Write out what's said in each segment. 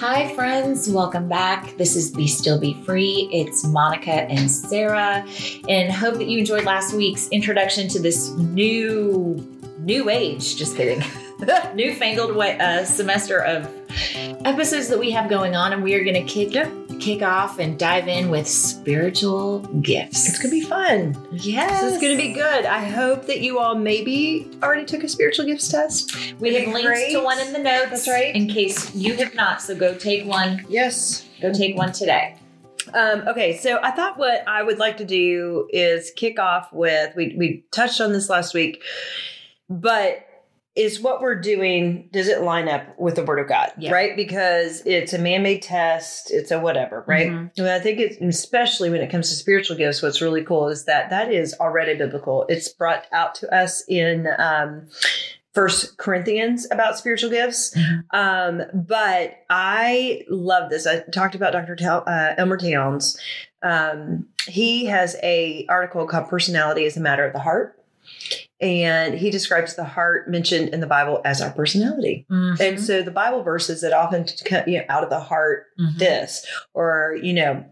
Hi, friends. Welcome back. This is Be Still Be Free. It's Monica and Sarah, and hope that you enjoyed last week's introduction to this new, new age. Just kidding. Newfangled way, uh, semester of episodes that we have going on, and we are going to kick kick off and dive in with spiritual gifts. It's gonna be fun. Yes, This is gonna be good. I hope that you all maybe already took a spiritual gifts test. We have links great. to one in the notes. That's right. In case you have not, so go take one. Yes. Go take one today. Um, okay, so I thought what I would like to do is kick off with we we touched on this last week, but is what we're doing does it line up with the word of God, Yeah. right? Because it's a man-made test, it's a whatever, right? Mhm. And I think it's especially when it comes to spiritual gifts, what's really cool is that that is already biblical. It's brought out to us in um, First Corinthians about spiritual gifts. Um, but I love this. I talked about Dr. Tal- uh, Elmer Towns. Um, he has a article called "Personality is a Matter of the Heart," and he describes the heart mentioned in the Bible as our personality. Mhm. And so the Bible verses that often come you know, out of the heart Mhm. this, or you know,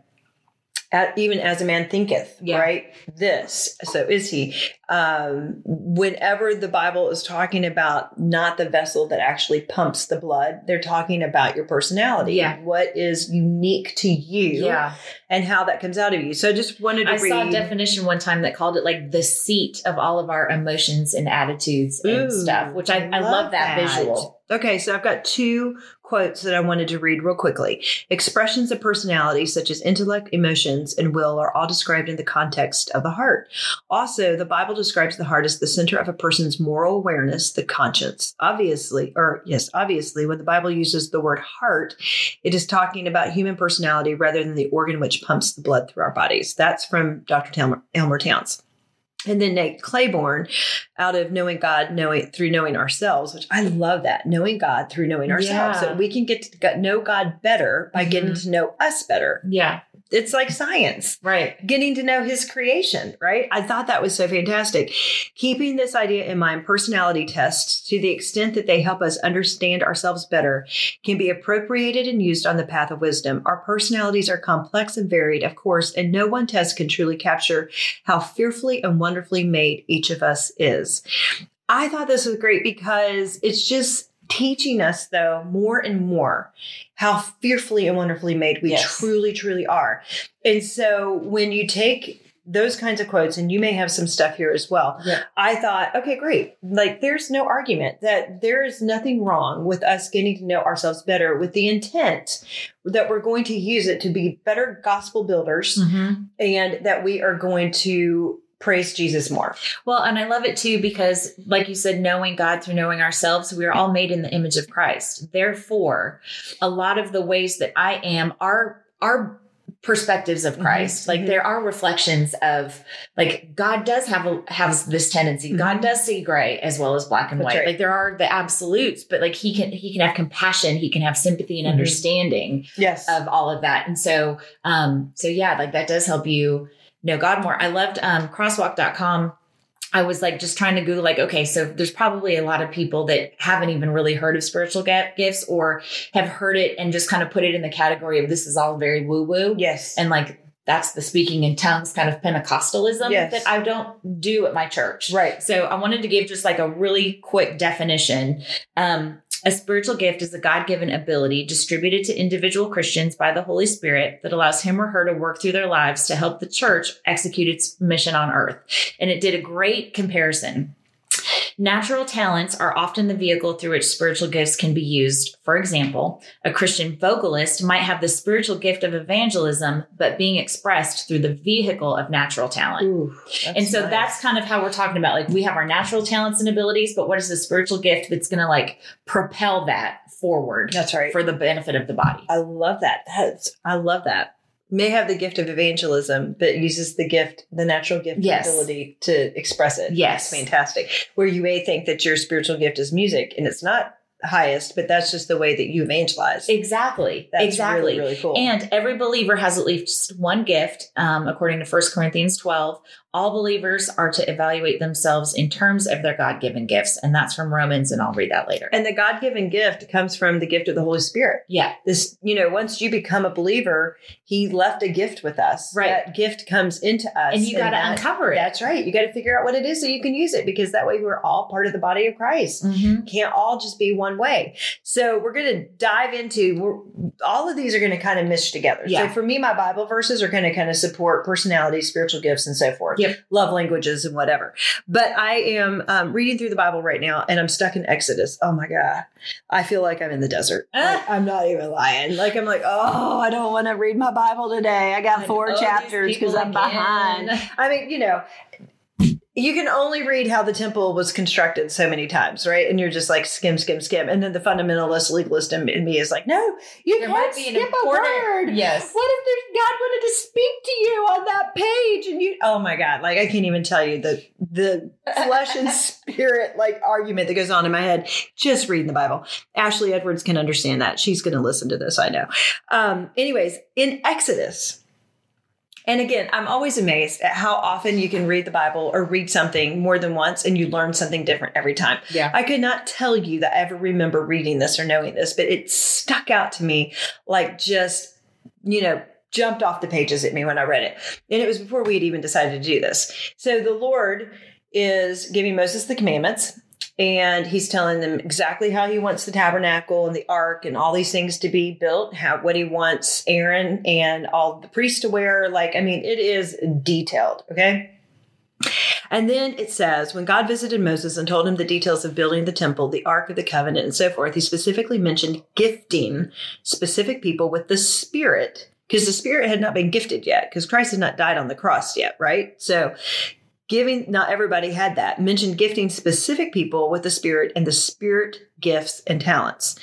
even as a man thinketh, Yeah. right? This. So is he. Um, whenever the Bible is talking about not the vessel that actually pumps the blood, they're talking about your personality. Yeah. What is unique to you Yeah. and how that comes out of you. So I just wanted to I read. saw a definition one time that called it like the seat of all of our emotions and attitudes and Ooh, stuff, which I, I love that, visual. Okay, so I've got two quotes that I wanted to read real quickly. Expressions of personality, such as intellect, emotions, and will, are all described in the context of the heart. Also, the Bible describes the heart as the center of a person's moral awareness, the conscience. Obviously, or yes, obviously, when the Bible uses the word heart, it is talking about human personality rather than the organ which pumps the blood through our bodies. That's from Dr. Elmer, Towns. And then Nate Claiborne, out of knowing God, knowing through knowing ourselves, which I love that knowing God through knowing ourselves. Yeah. So we can get to know God better by getting Mhm. to know us better. Yeah. It's like science, Right. getting to know His creation, right? I thought that was so fantastic. Keeping this idea in mind, personality tests, to the extent that they help us understand ourselves better, can be appropriated and used on the path of wisdom. Our personalities are complex and varied, of course, and no one test can truly capture how fearfully and wonderfully made each of us is. I thought this was great because it's just teaching us, though, more and more how fearfully and wonderfully made we Yes. truly, truly are. And so when you take those kinds of quotes, and you may have some stuff here as well. Yeah. I thought, okay, great. Like, there's no argument that there is nothing wrong with us getting to know ourselves better with the intent that we're going to use it to be better gospel builders Mm-hmm. and that we are going to praise Jesus more. Well, and I love it too because, like you said, knowing God through knowing ourselves, we are all made in the image of Christ. Therefore, a lot of the ways that I am are are perspectives of Christ. Mhm, Like mhm. there are reflections of like God does have a has this tendency. God Mhm. does see gray as well as black and That's white. right. Like there are the absolutes, but like he can he can have compassion, he can have sympathy and Mhm. understanding Yes. of all of that. And so, um, so yeah, like that does help you know God more. I loved um, crosswalk.com. I was like just trying to Google, like, okay, so there's probably a lot of people that haven't even really heard of spiritual gifts or have heard it and just kind of put it in the category of this is all very woo woo. yes. And like, that's the speaking in tongues kind of Pentecostalism Yes. that I don't do at my church. right. So I wanted to give just like a really quick definition. Um, a spiritual gift is a God given ability distributed to individual Christians by the Holy Spirit that allows him or her to work through their lives to help the church execute its mission on earth. And it did a great comparison. Natural talents are often the vehicle through which spiritual gifts can be used. For example, a Christian vocalist might have the spiritual gift of evangelism, but being expressed through the vehicle of natural talent. Ooh, And so nice. that's kind of how we're talking about like we have our natural talents and abilities, but what is the spiritual gift that's going to like propel that forward that's right. for the benefit of the body? I love that. That's I love that. May have the gift of evangelism, but uses the gift, the natural gift Yes. ability to express it. Yes. Fantastic. Where you may think that your spiritual gift is music, and it's not highest, but that's just the way that you evangelize. Exactly. That's exactly. really, really cool. And every believer has at least one gift, um, according to 1 Corinthians 12. All believers are to evaluate themselves in terms of their God given gifts. And that's from Romans, and I'll read that later. And the God given gift comes from the gift of the Holy Spirit. yeah. This, you know, once you become a believer, He left a gift with us. Right. That gift comes into us. And you got to uncover it. That's right. You got to figure out what it is so you can use it because that way we're all part of the body of Christ. Mhm. Can't all just be one way. So we're going to dive into we're, all of these are going to kind of mesh together. Yeah. So for me, my Bible verses are going to kind of support personality, spiritual gifts, and so forth. Yep. Love languages and whatever. But I am um, reading through the Bible right now and I'm stuck in Exodus. Oh my God. I feel like I'm in the desert. Like, I'm not even lying. Like, I'm like, oh, I don't want to read my Bible today. I got four these chapters because I'm behind. I mean, you know, you can only read how the temple was constructed so many times, right? And you're just like skim, skim, skim. And then the fundamentalist legalist in, me is like, no, you There can't might be an skip a important- word. Yes. What if there's God wanted to speak to you on that page and you? Oh my God! Like I can't even tell you the the flesh and spirit like argument that goes on in my head just reading the Bible. Ashley Edwards can understand that. She's going to listen to this. I know. Um, anyways, in Exodus. And again, I'm always amazed at how often you can read the Bible or read something more than once and you learn something different every time. Yeah. I could not tell you that I ever remember reading this or knowing this, but it stuck out to me like just, you know, jumped off the pages at me when I read it. And it was before we had even decided to do this. So the Lord is giving Moses the commandments and he's telling them exactly how he wants the tabernacle and the ark and all these things to be built, how what he wants Aaron and all the priests to wear. Like, I mean, it is detailed, okay? And then it says, when God visited Moses and told him the details of building the temple, the Ark of the Covenant, and so forth, he specifically mentioned gifting specific people with the Spirit, because the Spirit had not been gifted yet, because Christ had not died on the cross yet, right? So, giving, not everybody had that. Mentioned gifting specific people with the Spirit and the Spirit gifts and talents.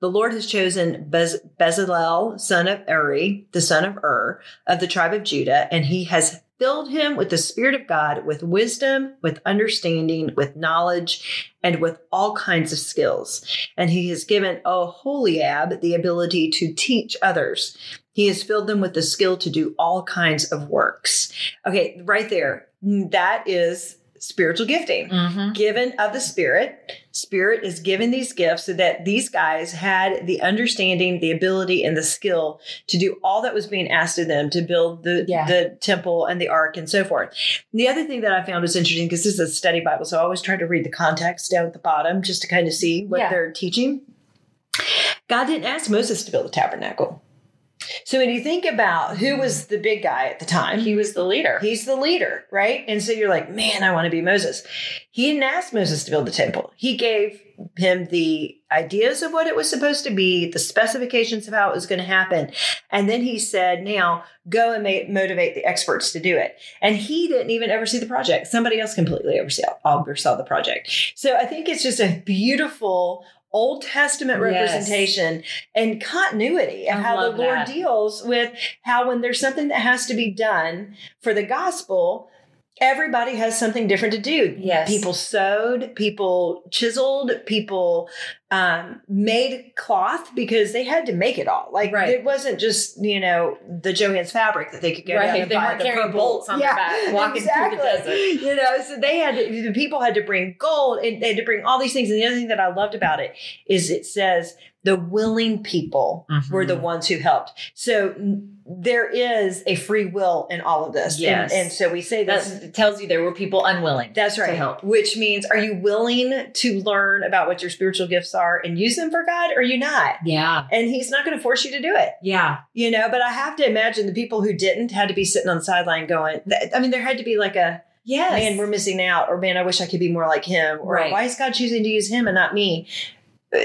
The Lord has chosen Bez- Bezalel, son of Uri, the son of Ur, of the tribe of Judah, and he has filled him with the Spirit of God, with wisdom, with understanding, with knowledge, and with all kinds of skills. And he has given oh, Oholiab the ability to teach others. He has filled them with the skill to do all kinds of works. Okay, right there. That is spiritual gifting Mhm. given of the spirit spirit is given these gifts so that these guys had the understanding the ability and the skill to do all that was being asked of them to build the, Yeah. the temple and the ark and so forth the other thing that i found was interesting because this is a study bible so i always try to read the context down at the bottom just to kind of see what Yeah. they're teaching god didn't ask moses to build a tabernacle so when you think about who was the big guy at the time He was the leader. He's the leader, right? And so you're like, man, I want to be Moses. He didn't ask Moses to build the temple. He gave him the ideas of what it was supposed to be, the specifications of how it was going to happen. And then he said, now go and ma- motivate the experts to do it. And he didn't even oversee the project. Somebody else completely oversaw, oversaw the project. So I think it's just a beautiful Old Testament Yes. representation and continuity of how the Lord that. deals with how when there's something that has to be done for the gospel, everybody has something different to do. Yes. People sewed, people chiseled, people um, made cloth because they had to make it all. Like Right. it wasn't just, you know, the Joann's fabric that they could go Right. and They buy weren't the carrying bolts on their back, walking through the desert. You know, so they had to, the people had to bring gold and they had to bring all these things. And the other thing that I loved about it is it says the willing people Mhm. were the ones who helped. So there is a free will in all of this. Yes. And, and so we say this. That tells you there were people unwilling. That's right. to help. Which means, are you willing to learn about what your spiritual gifts are and use them for God, or you not? Yeah. And He's not going to force you to do it, Yeah. you know. But I have to imagine the people who didn't had to be sitting on the sideline going. I mean, there had to be like a Yes. man, we're missing out, or man, I wish I could be more like him, or Right. why is God choosing to use him and not me? Uh,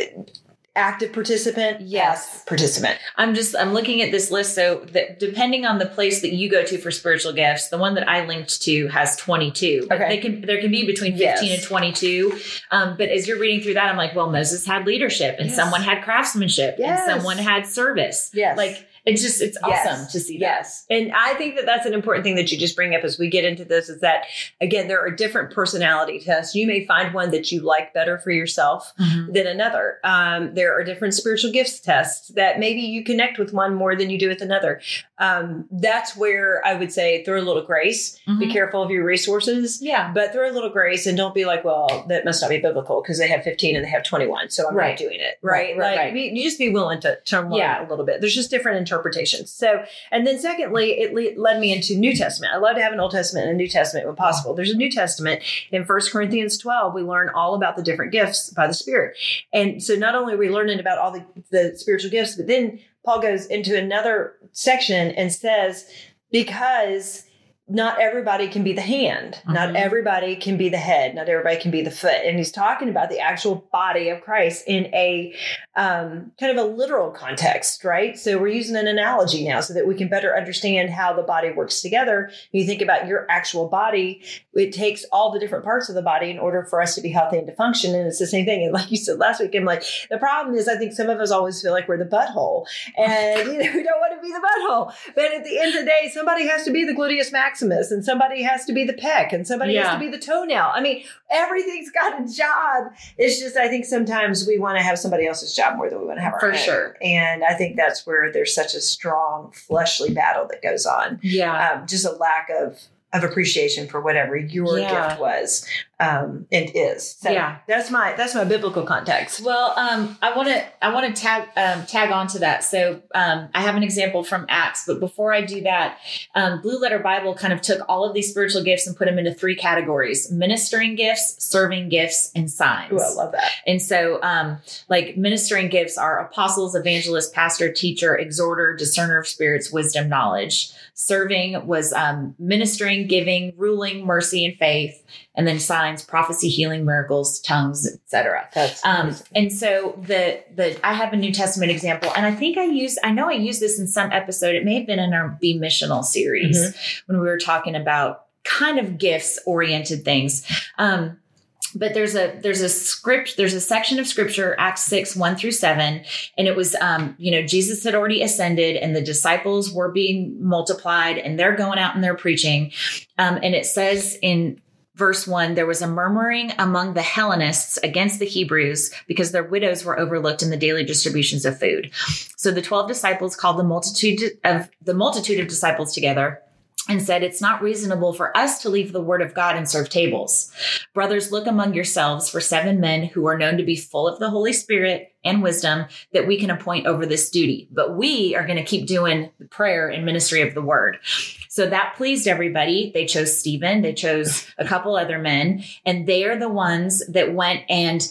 Active participant, Yes. participant. I'm just I'm looking at this list. So that depending on the place that you go to for spiritual gifts, the one that I linked to has 22. Okay. They can there can be between 15 Yes. and 22. Um, but as you're reading through that, I'm like, well, Moses had leadership, and Yes. someone had craftsmanship, Yes. and someone had service. Yes. Like it's just it's Yes. awesome to see that. Yes. And I think that that's an important thing that you just bring up as we get into this is that, again, there are different personality tests. You may find one that you like better for yourself Mhm. than another. Um, there are different spiritual gifts tests that maybe you connect with one more than you do with another. Um, that's where I would say throw a little grace. Be Mhm. careful of your resources. Yeah. But throw a little grace and don't be like, well, that must not be biblical because they have 15 and they have 21. So I'm Right. not doing it. Right, Right. right, like, right. be- you just be willing to, to learn Yeah. a little bit. There's just different interpretations. So, and then secondly, it le- led me into New Testament. I love to have an Old Testament and a New Testament when possible. There's a New Testament in First Corinthians 12. We learn all about the different gifts by the Spirit. And so not only are we learning about all the, the spiritual gifts, but then Paul goes into another section and says, because not everybody can be the hand. Not Mhm. everybody can be the head. Not everybody can be the foot. And he's talking about the actual body of Christ in a um, kind of a literal context, right? So we're using an analogy now so that we can better understand how the body works together. You think about your actual body, it takes all the different parts of the body in order for us to be healthy and to function. And it's the same thing. And like you said last week, I'm like, the problem is I think some of us always feel like we're the butthole. And you know, we don't want to be the butthole. But at the end of the day, somebody has to be the gluteus maximus and somebody has to be the pec and somebody has to be the toenail. I mean, everything's got a job. It's just I think sometimes we want to have somebody else's job more than we want to have our own. For own. sure. And I think that's where there's such a strong fleshly battle that goes on. Yeah. Um, just a lack of of appreciation for whatever your Yeah. gift was um, and is. So Yeah. that's my that's my biblical context. Well, um, I want to I want to tag um, tag on to that. So um, I have an example from Acts, but before I do that, um, Blue Letter Bible kind of took all of these spiritual gifts and put them into three categories: ministering gifts, serving gifts, and signs. Ooh, I love that. And so, um, like ministering gifts are apostles, evangelist, pastor, teacher, exhorter, discerner of spirits, wisdom, knowledge. Serving was um, ministering, giving, ruling, mercy, and faith. And then signs, prophecy, healing, miracles, tongues, etc. Um, and so the the I have a New Testament example, and I think I used I know I used this in some episode. It may have been in our Be Missional series Mm-hmm. when we were talking about kind of gifts oriented things. Um, but there's a there's a script there's a section of scripture acts 6 1 through 7 and it was um you know jesus had already ascended and the disciples were being multiplied and they're going out and they're preaching um and it says in verse 1 there was a murmuring among the hellenists against the hebrews because their widows were overlooked in the daily distributions of food so the 12 disciples called the multitude of the multitude of disciples together and said, It's not reasonable for us to leave the word of God and serve tables. Brothers, look among yourselves for seven men who are known to be full of the Holy Spirit and wisdom that we can appoint over this duty. But we are going to keep doing the prayer and ministry of the word. So that pleased everybody. They chose Stephen, they chose a couple other men, and they are the ones that went and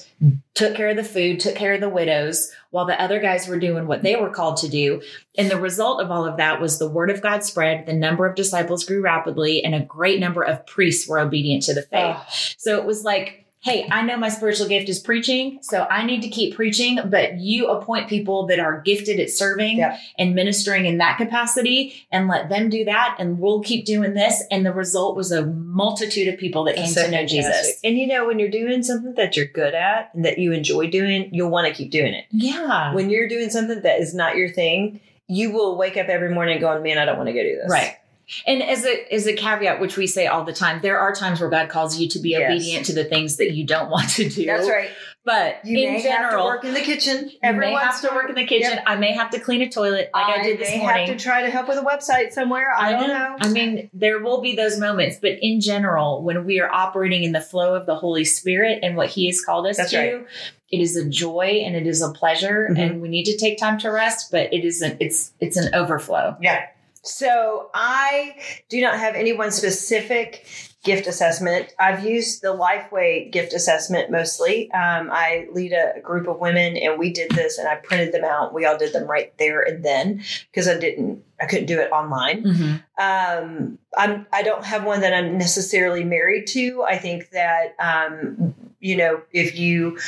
took care of the food, took care of the widows, while the other guys were doing what they were called to do. And the result of all of that was the word of God spread, the number of disciples grew rapidly, and a great number of priests were obedient to the faith. Oh, So it was like, hey, I know my spiritual gift is preaching, so I need to keep preaching, but you appoint people that are gifted at serving Yep. and ministering in that capacity and let them do that, and we'll keep doing this. And the result was a multitude of people that came so to know fantastic. Jesus. And you know, when you're doing something that you're good at and that you enjoy doing, you'll want to keep doing it. Yeah. When you're doing something that is not your thing, you will wake up every morning going, "Man, I don't want to go do this." Right. And as a as a caveat, which we say all the time, there are times where God calls you to be Yes. obedient to the things that you don't want to do. That's right. But You in may general, have to work in the kitchen. you Every may have to work in the kitchen. Yep. I may have to clean a toilet like I, did this may morning. have to try to help with a website somewhere. I, don't know. I mean, there will be those moments, but in general, when we are operating in the flow of the Holy Spirit and what He has called us That's to, right. it is a joy and it is a pleasure, Mhm. and we need to take time to rest. But it isn't. It's it's an overflow. Yeah. So I do not have any one specific gift assessment. I've used the Lifeway gift assessment mostly. Um, I lead a, a group of women, and we did this, and I printed them out. We all did them right there and then because I didn't, I couldn't do it online. Um, I'm, I don't have one that I'm necessarily married to. I think that, um, you know, if you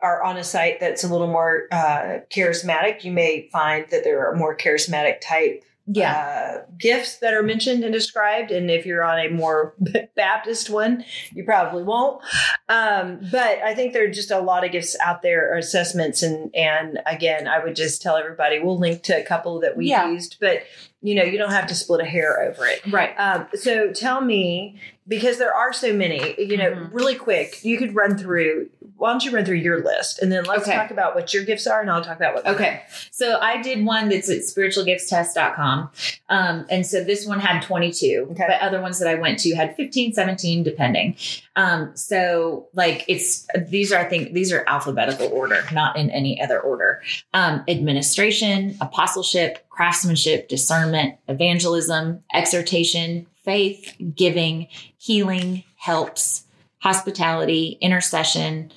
are on a site that's a little more uh, charismatic, you may find that there are more charismatic type uh, gifts that are mentioned and described. And if you're on a more Baptist one, you probably won't. Um, but I think there are just a lot of gifts out there or assessments. And, and again, I would just tell everybody we'll link to a couple that we Yeah. used, but you know, you don't have to split a hair over it. Right. Um, so tell me, because there are so many, you know, Mhm. really quick, you could run through. Why don't you run through your list, and then let's Okay. talk about what your gifts are, and I'll talk about what. Okay. So I did one that's at spiritualgiftstest.com. Um, and so this one had 22, Okay. but other ones that I went to had 15, 17, depending. Um, so like it's, these are, I think, these are alphabetical order, not in any other order. Um, administration, apostleship, craftsmanship, discernment, evangelism, exhortation, faith, giving, healing, helps, hospitality, intercession,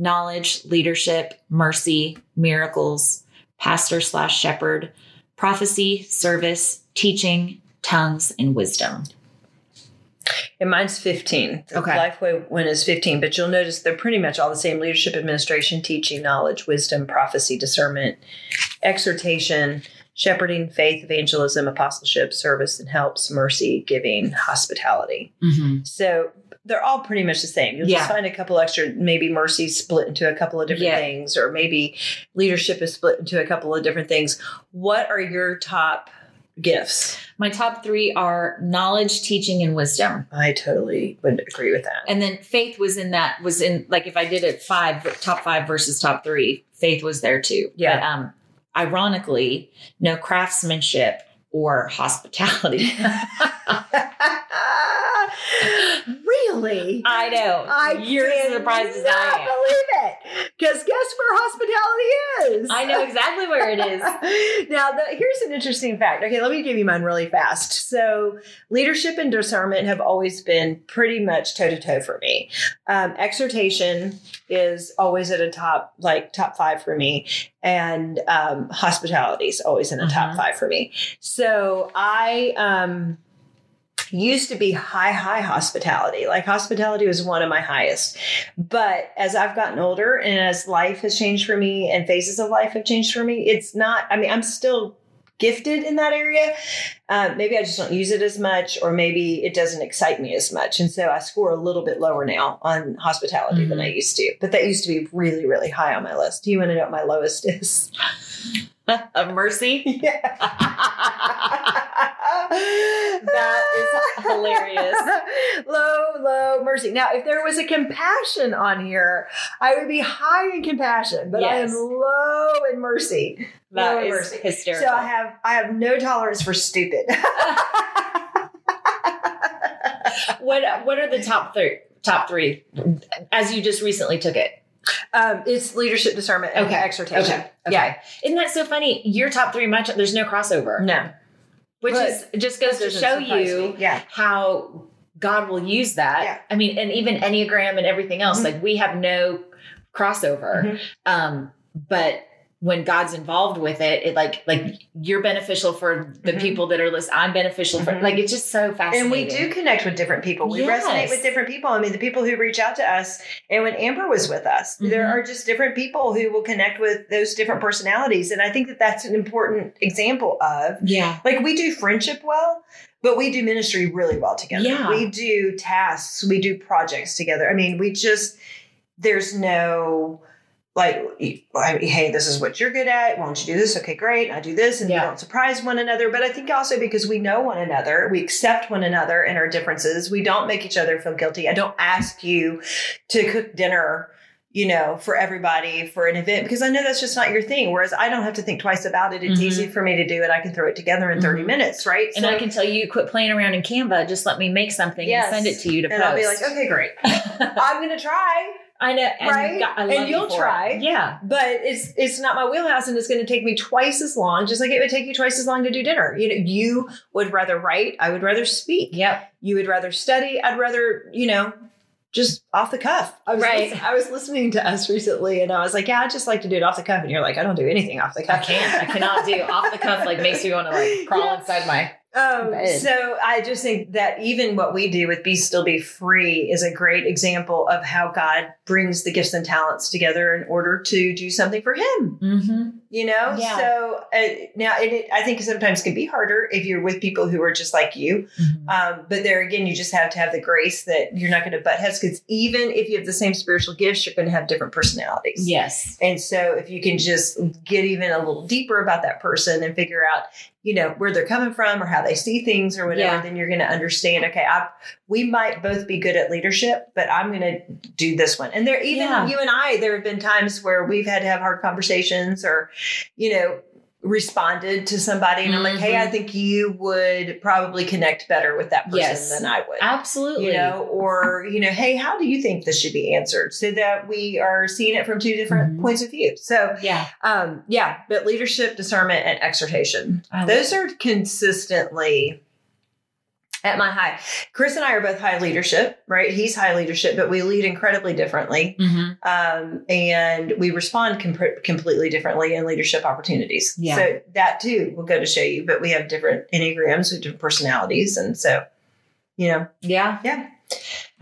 knowledge, leadership, mercy, miracles, pastor slash shepherd, prophecy, service, teaching, tongues, and wisdom. And mine's 15. The Okay. Lifeway one is 15, but you'll notice they're pretty much all the same leadership, administration, teaching, knowledge, wisdom, prophecy, discernment, exhortation, shepherding, faith, evangelism, apostleship, service and helps, mercy, giving, hospitality. Mm-hmm. So they're all pretty much the same. You'll Yeah. just find a couple extra, maybe mercy split into a couple of different Yeah. things, or maybe leadership is split into a couple of different things. What are your top gifts? My top three are knowledge, teaching, and wisdom. I totally would agree with that. And then faith was in that, was in, like, if I did it five, top five versus top three, faith was there too. Yeah. But, um, ironically, no craftsmanship or hospitality. really? I know. I You're as surprised as I am. believe it. Because guess where hospitality is? I know exactly where it is. now, the, here's an interesting fact. Okay, let me give you mine really fast. So, leadership and discernment have always been pretty much toe to toe for me. Um, exhortation is always at a top, like top five for me, and um, hospitality is always in a top Mhm. five for me. So, I. Um, used to be high high hospitality. Like hospitality was one of my highest. But as i've gotten older and as life has changed for me and phases of life have changed for me it's not i mean i'm still gifted in that area. Uh, maybe i just don't use it as much or maybe it doesn't excite me as much. And so i score a little bit lower now on hospitality than i used to. But that used to be really really high on my list. Do you want to know what my lowest is? Of mercy. yeah That is hilarious. low, low mercy. Now, if there was a compassion on here, I would be high in compassion, but I am low in mercy. That Low in mercy. hysterical. So I have I have no tolerance for stupid. what What are the top three? Top three, as you just recently took it. um, it's leadership, discernment, and Okay. exhortation. Okay. Yeah. Isn't that so funny? Your top three, my top, there's no crossover, No. Which But is just goes to show you. Yeah. how God will use that. Yeah. I mean, and even Enneagram and everything else, Mhm. like we have no crossover. Mhm. Um, but when God's involved with it, it like like you're beneficial for the Mhm. people that are listening. I'm beneficial for Mhm. like it's just so fascinating. And we do connect with different people. We Yes. resonate with different people. I mean, the people who reach out to us, and when Amber was with us, there Mhm. are just different people who will connect with those different personalities. And I think that that's an important example of Yeah. like we do friendship well, but we do ministry really well together. Yeah. We do tasks, we do projects together. I mean, we just, there's no, like, hey, this is what you're good at. Why don't you do this? Okay, great. I do this. And Yeah. we don't surprise one another. But I think also because we know one another, we accept one another and our differences. We don't make each other feel guilty. I don't ask you to cook dinner, you know, for everybody for an event because I know that's just not your thing. Whereas I don't have to think twice about it. It's Mhm. easy for me to do it. I can throw it together in 30 Mhm. minutes, right? And I can tell you, quit playing around in Canva. Just let me make something Yes. and send it to you to and post. I'll be like, okay, great. I'm going to try. I know, and Right? God- I And you you'll for it. try. Yeah, but it's it's not my wheelhouse and it's going to take me twice as long just like it would take you twice as long to do dinner you know you would rather write i would rather speak yep. you would rather study i'd rather you know just off the cuff I was, Right. lis- I was listening to us recently and i was like yeah i just like to do it off the cuff and you're like i don't do anything off the cuff. I can't. I cannot do off the cuff. Like makes me want to like crawl inside my Um, Bed. so I just think that even what we do with Be Still Be Free is a great example of how God brings the gifts and talents together in order to do something for Him. Mm-hmm. You know, Yeah. so uh, now it, I think sometimes can be harder if you're with people who are just like you. Um, but there again, you just have to have the grace that you're not going to butt heads because even if you have the same spiritual gifts, you're going to have different personalities. Yes. And so if you can just get even a little deeper about that person and figure out, you know, where they're coming from or how they see things or whatever, Yeah. then you're going to understand, okay, I, we might both be good at leadership, but I'm going to do this one. And there, even Yeah. you and I, there have been times where we've had to have hard conversations or, you know, responded to somebody and I'm like, hey. I think you would probably connect better with that person Yes. than I would Absolutely. you know, or you know, hey, how do you think this should be answered? So that we are seeing it from two different Mhm. points of view. So, Yeah. um, yeah, but leadership, discernment, and exhortation, I those are consistently at my high. Chris and I are both high leadership, right? He's high leadership, but we lead incredibly differently, Mm-hmm. um, and we respond com- completely differently in leadership opportunities. Yeah. So that too will go to show you. But we have different enneagrams with different personalities, and so you know, Yeah. yeah.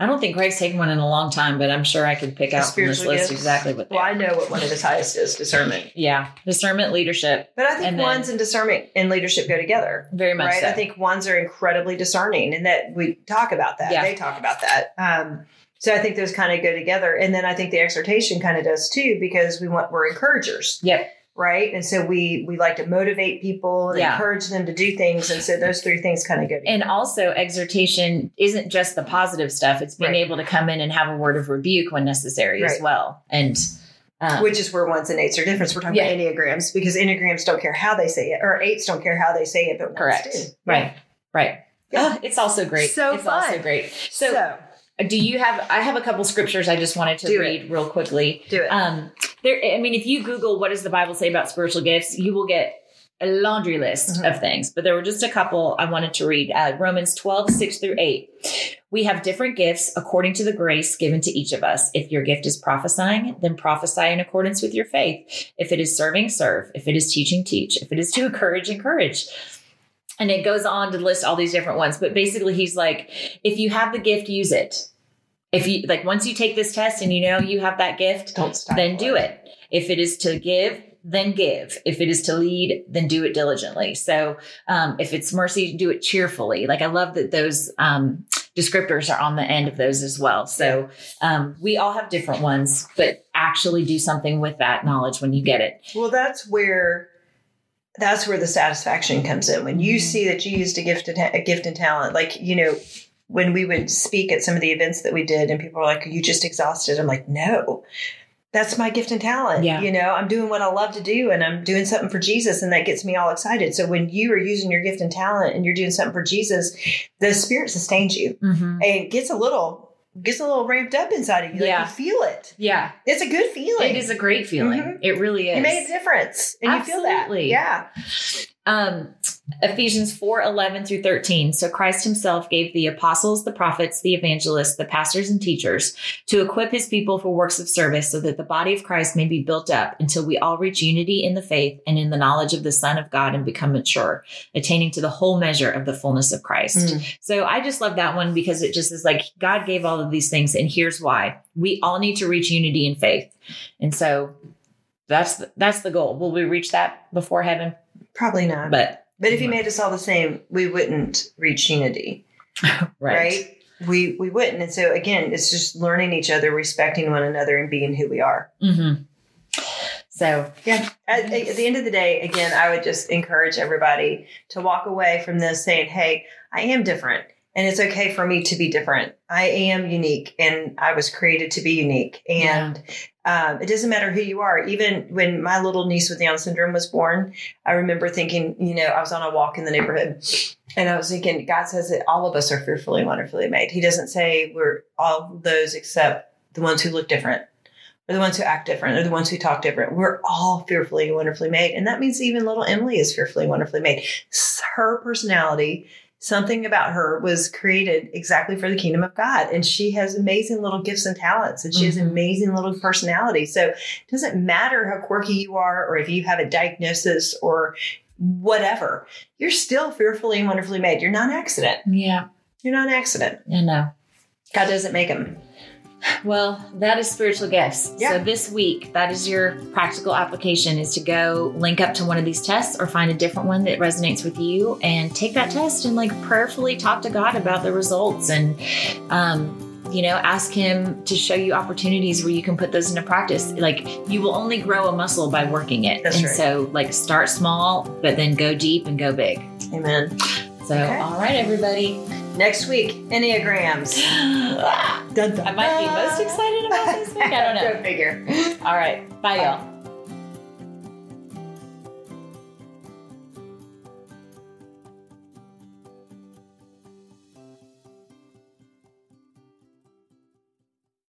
I don't think Greg's taken one in a long time, but I'm sure I could pick out from this list gifts. exactly what Well, are. I know what one of his highest is discernment. Yeah. Discernment, leadership, But I think And then- ones and discernment and leadership go together. very much Right. so. I think ones are incredibly discerning and that we talk about that. Yeah. They talk about that. Um, so I think those kind of go together. And then I think the exhortation kind of does too, because we want we're encouragers. Yep. Right. And so we we like to motivate people and Yeah. encourage them to do things. And so those three things kind of go together. And also, exhortation isn't just the positive stuff. It's being Right. able to come in and have a word of rebuke when necessary as well. And um, which is where ones and eights are different. We're talking Yeah. about enneagrams because enneagrams don't care how they say it, or eights don't care how they say it, but ones correct. do. Right. Right. Yeah. Oh, it's also great. So it's fun. also great. So, So, do you have? I have a couple scriptures I just wanted to Do it. read real quickly. do it. Um, there. I mean, if you Google what does the Bible say about spiritual gifts, you will get a laundry list Mhm. of things. But there were just a couple I wanted to read. Uh, Romans 12, 6 through 8. We have different gifts according to the grace given to each of us. If your gift is prophesying, then prophesy in accordance with your faith. If it is serving, serve. If it is teaching, teach. If it is to encourage, encourage. And it goes on to list all these different ones. But basically, he's like, if you have the gift, use it. If you like, once you take this test and you know you have that gift, don't stop. then do it. If it is to give, then give. If it is to lead, then do it diligently. So, um, if it's mercy, do it cheerfully. Like I love that those um, descriptors are on the end of those as well. So, um, we all have different ones, but actually do something with that knowledge when you get it. Well, that's where that's where the satisfaction comes in when you Mhm. see that you used a gift, a gift and talent. Like you know, when we would speak at some of the events that we did, and people were like, "Are you just exhausted?" I'm like, "No." That's my gift and talent. Yeah. You know, I'm doing what I love to do and I'm doing something for Jesus and that gets me all excited. So when you are using your gift and talent and you're doing something for Jesus, the spirit sustains you Mm-hmm. and it gets a little gets a little ramped up inside of you. Like Yeah. you feel it. Yeah, It's a good feeling. it is a great feeling. Mhm. It really is. You make a difference and you feel Absolutely. that. Yeah. Um, Ephesians 4 11 through 13. So Christ himself gave the apostles, the prophets, the evangelists, the pastors, and teachers to equip his people for works of service so that the body of Christ may be built up until we all reach unity in the faith and in the knowledge of the Son of God and become mature, attaining to the whole measure of the fullness of Christ. So I just love that one because it just is like God gave all of these things, and here's why: we all need to reach unity in faith, and so that's the, that's the goal. Will we reach that before heaven? Probably not. But, But if he made us all the same, we wouldn't reach unity. right, Right. We we wouldn't. And so again, it's just learning each other, respecting one another, and being who we are. hmm So Yeah. At, at the end of the day, again, I would just encourage everybody to walk away from this saying, Hey, I am different. And it's okay for me to be different. I am unique and I was created to be unique. And um, it doesn't matter who you are. Even when my little niece with Down syndrome was born, I remember thinking, you know, I was on a walk in the neighborhood and I was thinking, God says that all of us are fearfully and wonderfully made. He doesn't say we're all those except the ones who look different or the ones who act different or the ones who talk different. We're all fearfully and wonderfully made. And that means even little Emily is fearfully and wonderfully made. Her personality, something about her was created exactly for the kingdom of God. And she has amazing little gifts and talents and she has Mhm. amazing little personality. So it doesn't matter how quirky you are or if you have a diagnosis or whatever, you're still fearfully and wonderfully made. You're not an accident. Yeah. You're not an accident. I know. God doesn't make them. Well, that is spiritual gifts. Yeah. So this week, that is your practical application is to go link up to one of these tests or find a different one that resonates with you and take that test and like prayerfully talk to God about the results and um you know, ask him to show you opportunities where you can put those into practice. Like you will only grow a muscle by working it. That's and right. so like start small, but then go deep and go big. Amen. So Okay. all right, everybody. Next week, Enneagrams. I might be most excited about this week. I don't know. Go figure. All right. Bye, y'all.